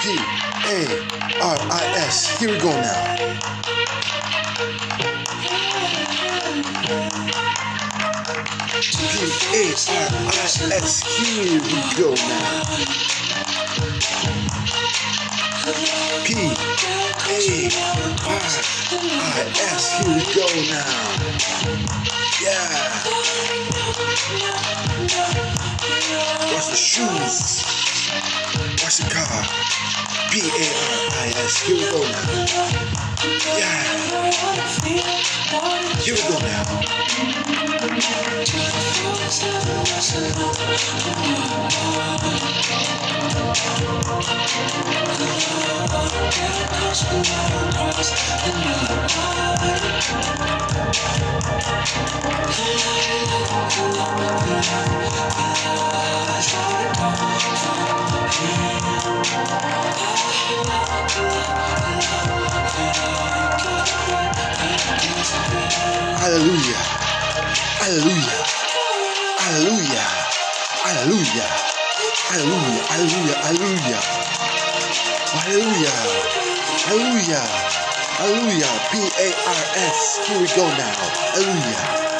P A R I S. Here we go now. P A R I S. Here we go now. P A R I S. Here we go now. Yeah. Watch the shoes. Watch the car. P A R I S. Here we go now. Yeah. Here we go now. Hallelujah. Hallelujah. Hallelujah. Hallelujah. Hallelujah. Hallelujah. Hallelujah. Hallelujah. P A R S. Here we go now. Hallelujah.